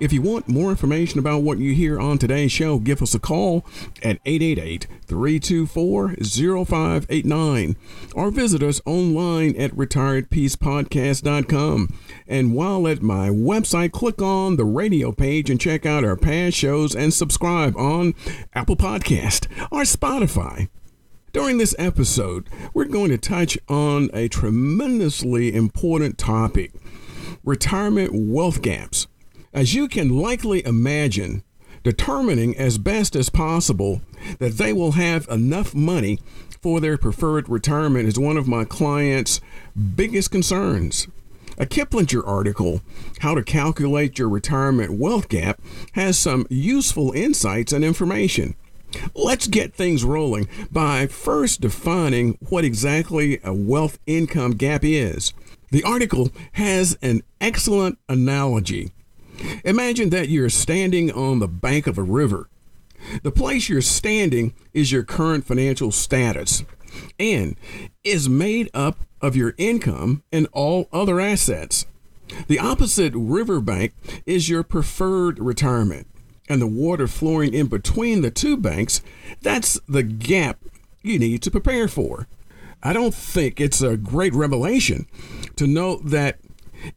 If you want more information about what you hear on today's show, give us a call at 888 324 0589 or visit us online at retireatpeacepodcast.com. And while at my website, click on the radio page and check out our past shows and subscribe on Apple Podcast or Spotify. During this episode, we're going to touch on a tremendously important topic retirement wealth gaps. As you can likely imagine, determining as best as possible that they will have enough money for their preferred retirement is one of my clients' biggest concerns. A Kiplinger article, How to Calculate Your Retirement Wealth Gap, has some useful insights and information. Let's get things rolling by first defining what exactly a wealth income gap is. The article has an excellent analogy Imagine that you're standing on the bank of a river. The place you're standing is your current financial status and is made up of your income and all other assets. The opposite riverbank is your preferred retirement, and the water flowing in between the two banks, that's the gap you need to prepare for. I don't think it's a great revelation to note that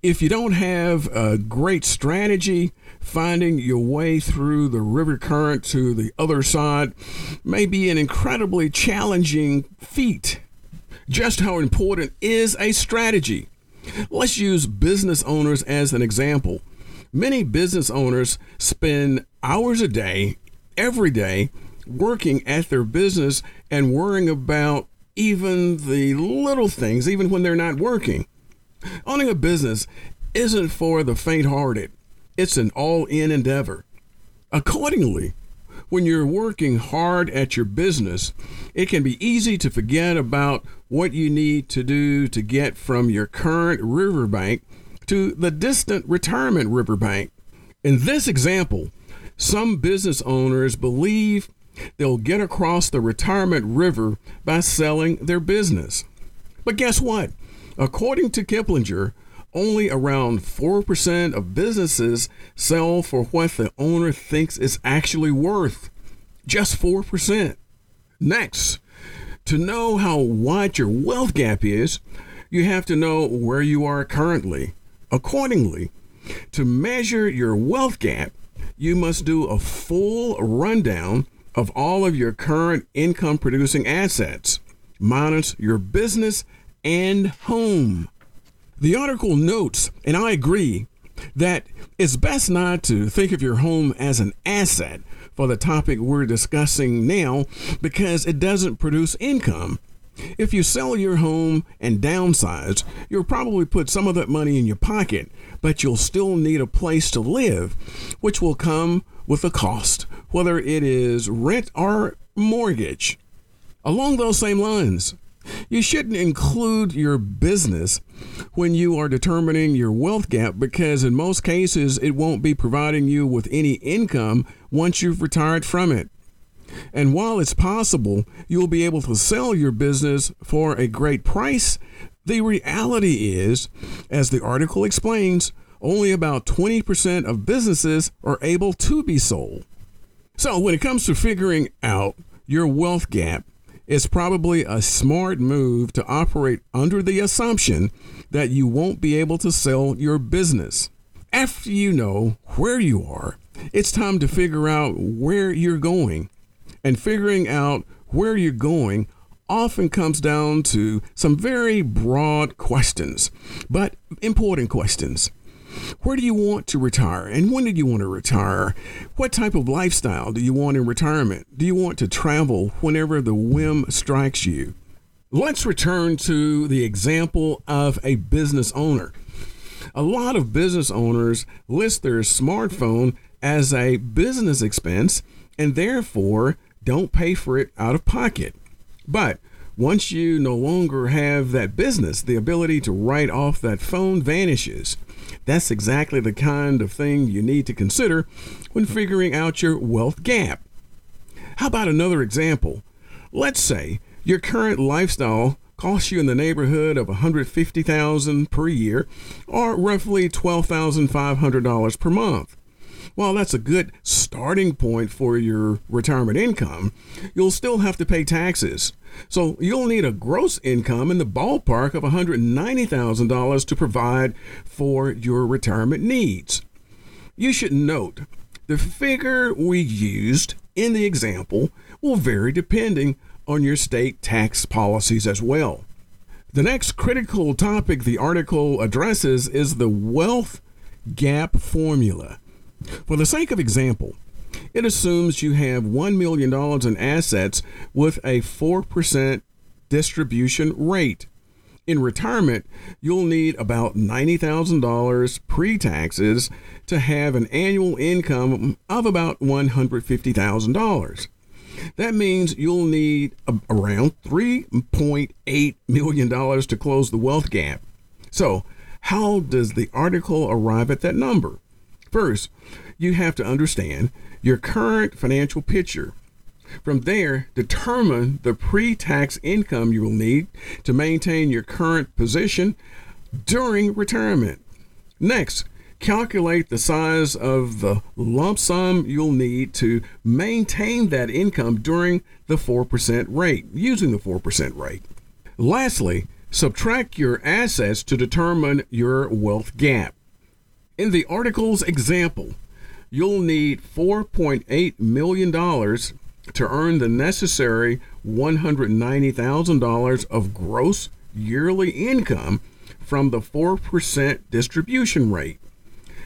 if you don't have a great strategy, finding your way through the river current to the other side may be an incredibly challenging feat. Just how important is a strategy? Let's use business owners as an example. Many business owners spend hours a day, every day, working at their business and worrying about even the little things, even when they're not working. Owning a business isn't for the faint hearted, it's an all in endeavor. Accordingly, when you're working hard at your business, it can be easy to forget about what you need to do to get from your current riverbank to the distant retirement riverbank. In this example, some business owners believe they'll get across the retirement river by selling their business. But guess what? According to Kiplinger, only around 4% of businesses sell for what the owner thinks it's actually worth. Just 4%. Next, to know how wide your wealth gap is, you have to know where you are currently. Accordingly, to measure your wealth gap, you must do a full rundown of all of your current income producing assets, minus your business and home. The article notes, and I agree, that it's best not to think of your home as an asset for the topic we're discussing now because it doesn't produce income. If you sell your home and downsize, you'll probably put some of that money in your pocket, but you'll still need a place to live, which will come with a cost, whether it is rent or mortgage. Along those same lines, you shouldn't include your business when you are determining your wealth gap because, in most cases, it won't be providing you with any income once you've retired from it. And while it's possible you'll be able to sell your business for a great price, the reality is, as the article explains, only about 20% of businesses are able to be sold. So, when it comes to figuring out your wealth gap, it's probably a smart move to operate under the assumption that you won't be able to sell your business. After you know where you are, it's time to figure out where you're going. And figuring out where you're going often comes down to some very broad questions, but important questions. Where do you want to retire and when do you want to retire? What type of lifestyle do you want in retirement? Do you want to travel whenever the whim strikes you? Let's return to the example of a business owner. A lot of business owners list their smartphone as a business expense and therefore don't pay for it out of pocket. But once you no longer have that business, the ability to write off that phone vanishes. That's exactly the kind of thing you need to consider when figuring out your wealth gap. How about another example? Let's say your current lifestyle costs you in the neighborhood of 150,000 per year or roughly $12,500 per month. While that's a good starting point for your retirement income, you'll still have to pay taxes. So you'll need a gross income in the ballpark of $190,000 to provide for your retirement needs. You should note the figure we used in the example will vary depending on your state tax policies as well. The next critical topic the article addresses is the wealth gap formula. For the sake of example, it assumes you have $1 million in assets with a 4% distribution rate. In retirement, you'll need about $90,000 pre taxes to have an annual income of about $150,000. That means you'll need around $3.8 million to close the wealth gap. So, how does the article arrive at that number? First, you have to understand your current financial picture. From there, determine the pre tax income you will need to maintain your current position during retirement. Next, calculate the size of the lump sum you'll need to maintain that income during the 4% rate, using the 4% rate. Lastly, subtract your assets to determine your wealth gap. In the article's example, you'll need $4.8 million to earn the necessary $190,000 of gross yearly income from the 4% distribution rate,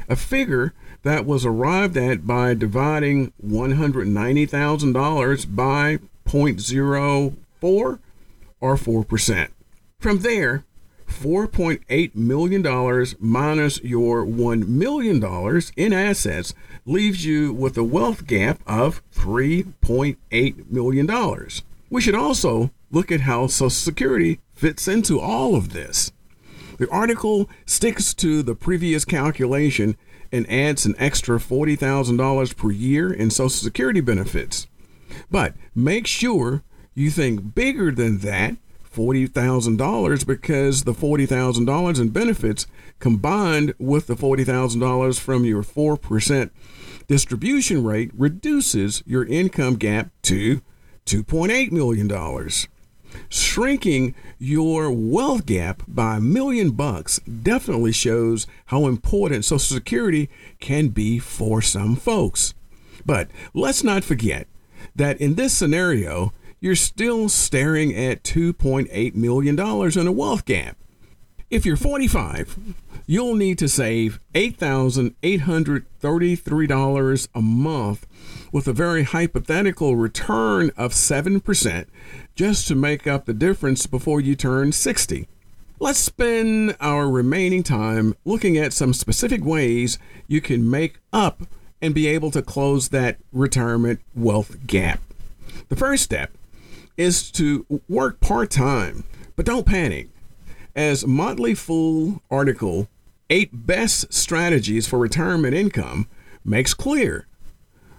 a figure that was arrived at by dividing $190,000 by 0.04 or 4%. From there, $4.8 million minus your $1 million in assets leaves you with a wealth gap of $3.8 million. We should also look at how Social Security fits into all of this. The article sticks to the previous calculation and adds an extra $40,000 per year in Social Security benefits. But make sure you think bigger than that $40,000 because the $40,000 in benefits combined with the $40,000 from your 4% distribution rate reduces your income gap to $2.8 million. Shrinking your wealth gap by a million bucks definitely shows how important Social Security can be for some folks. But let's not forget that in this scenario, you're still staring at $2.8 million in a wealth gap. If you're 45, you'll need to save $8,833 a month with a very hypothetical return of 7% just to make up the difference before you turn 60. Let's spend our remaining time looking at some specific ways you can make up and be able to close that retirement wealth gap. The first step is to work part time, but don't panic. As Motley Fool article, Eight Best Strategies for Retirement Income makes clear,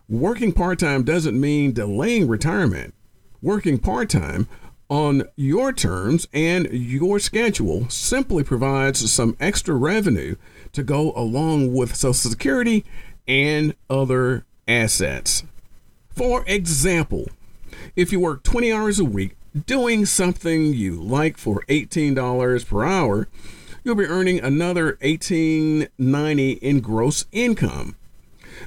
working part time doesn't mean delaying retirement. Working part time on your terms and your schedule simply provides some extra revenue to go along with Social Security and other assets. For example, if you work 20 hours a week doing something you like for $18 per hour, you'll be earning another $18.90 in gross income.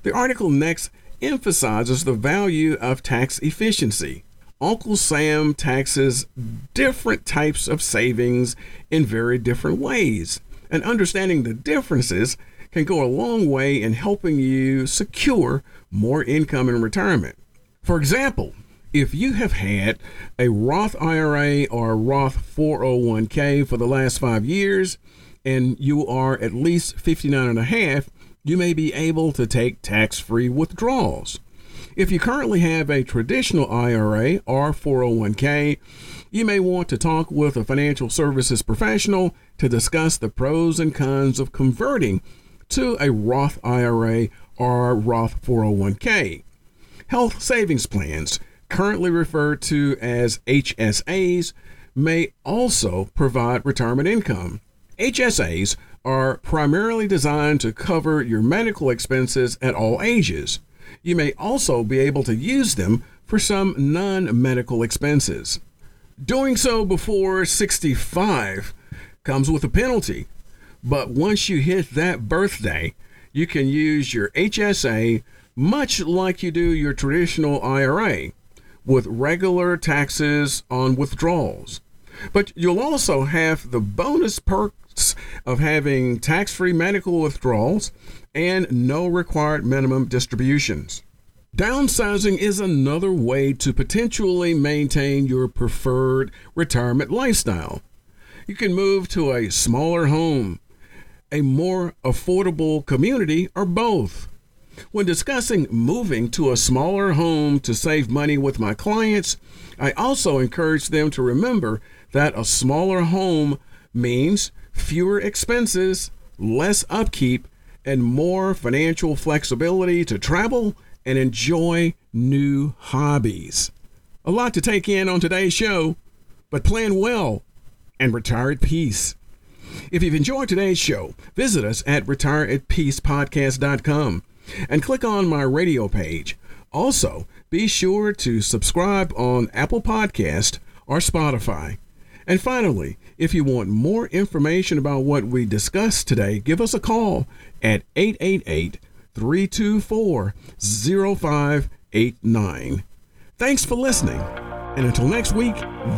The article next emphasizes the value of tax efficiency. Uncle Sam taxes different types of savings in very different ways, and understanding the differences can go a long way in helping you secure more income in retirement. For example, if you have had a Roth IRA or Roth 401k for the last five years and you are at least 59 and a half, you may be able to take tax free withdrawals. If you currently have a traditional IRA or 401k, you may want to talk with a financial services professional to discuss the pros and cons of converting to a Roth IRA or Roth 401k. Health savings plans currently referred to as HSAs, may also provide retirement income. HSAs are primarily designed to cover your medical expenses at all ages. You may also be able to use them for some non medical expenses. Doing so before 65 comes with a penalty, but once you hit that birthday, you can use your HSA much like you do your traditional IRA with regular taxes on withdrawals. But you'll also have the bonus perks of having tax free medical withdrawals and no required minimum distributions. Downsizing is another way to potentially maintain your preferred retirement lifestyle. You can move to a smaller home, a more affordable community, or both. When discussing moving to a smaller home to save money with my clients, I also encourage them to remember that a smaller home means fewer expenses, less upkeep, and more financial flexibility to travel and enjoy new hobbies. A lot to take in on today's show, but plan well and retire at peace. If you've enjoyed today's show, visit us at retireatpeacepodcast.com and click on my radio page. Also, be sure to subscribe on Apple Podcast or Spotify. And finally, if you want more information about what we discussed today, give us a call at 888 324 0589. Thanks for listening. And until next week,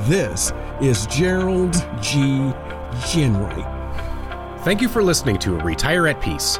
this is Gerald G. Ginwright. Thank you for listening to Retire at Peace.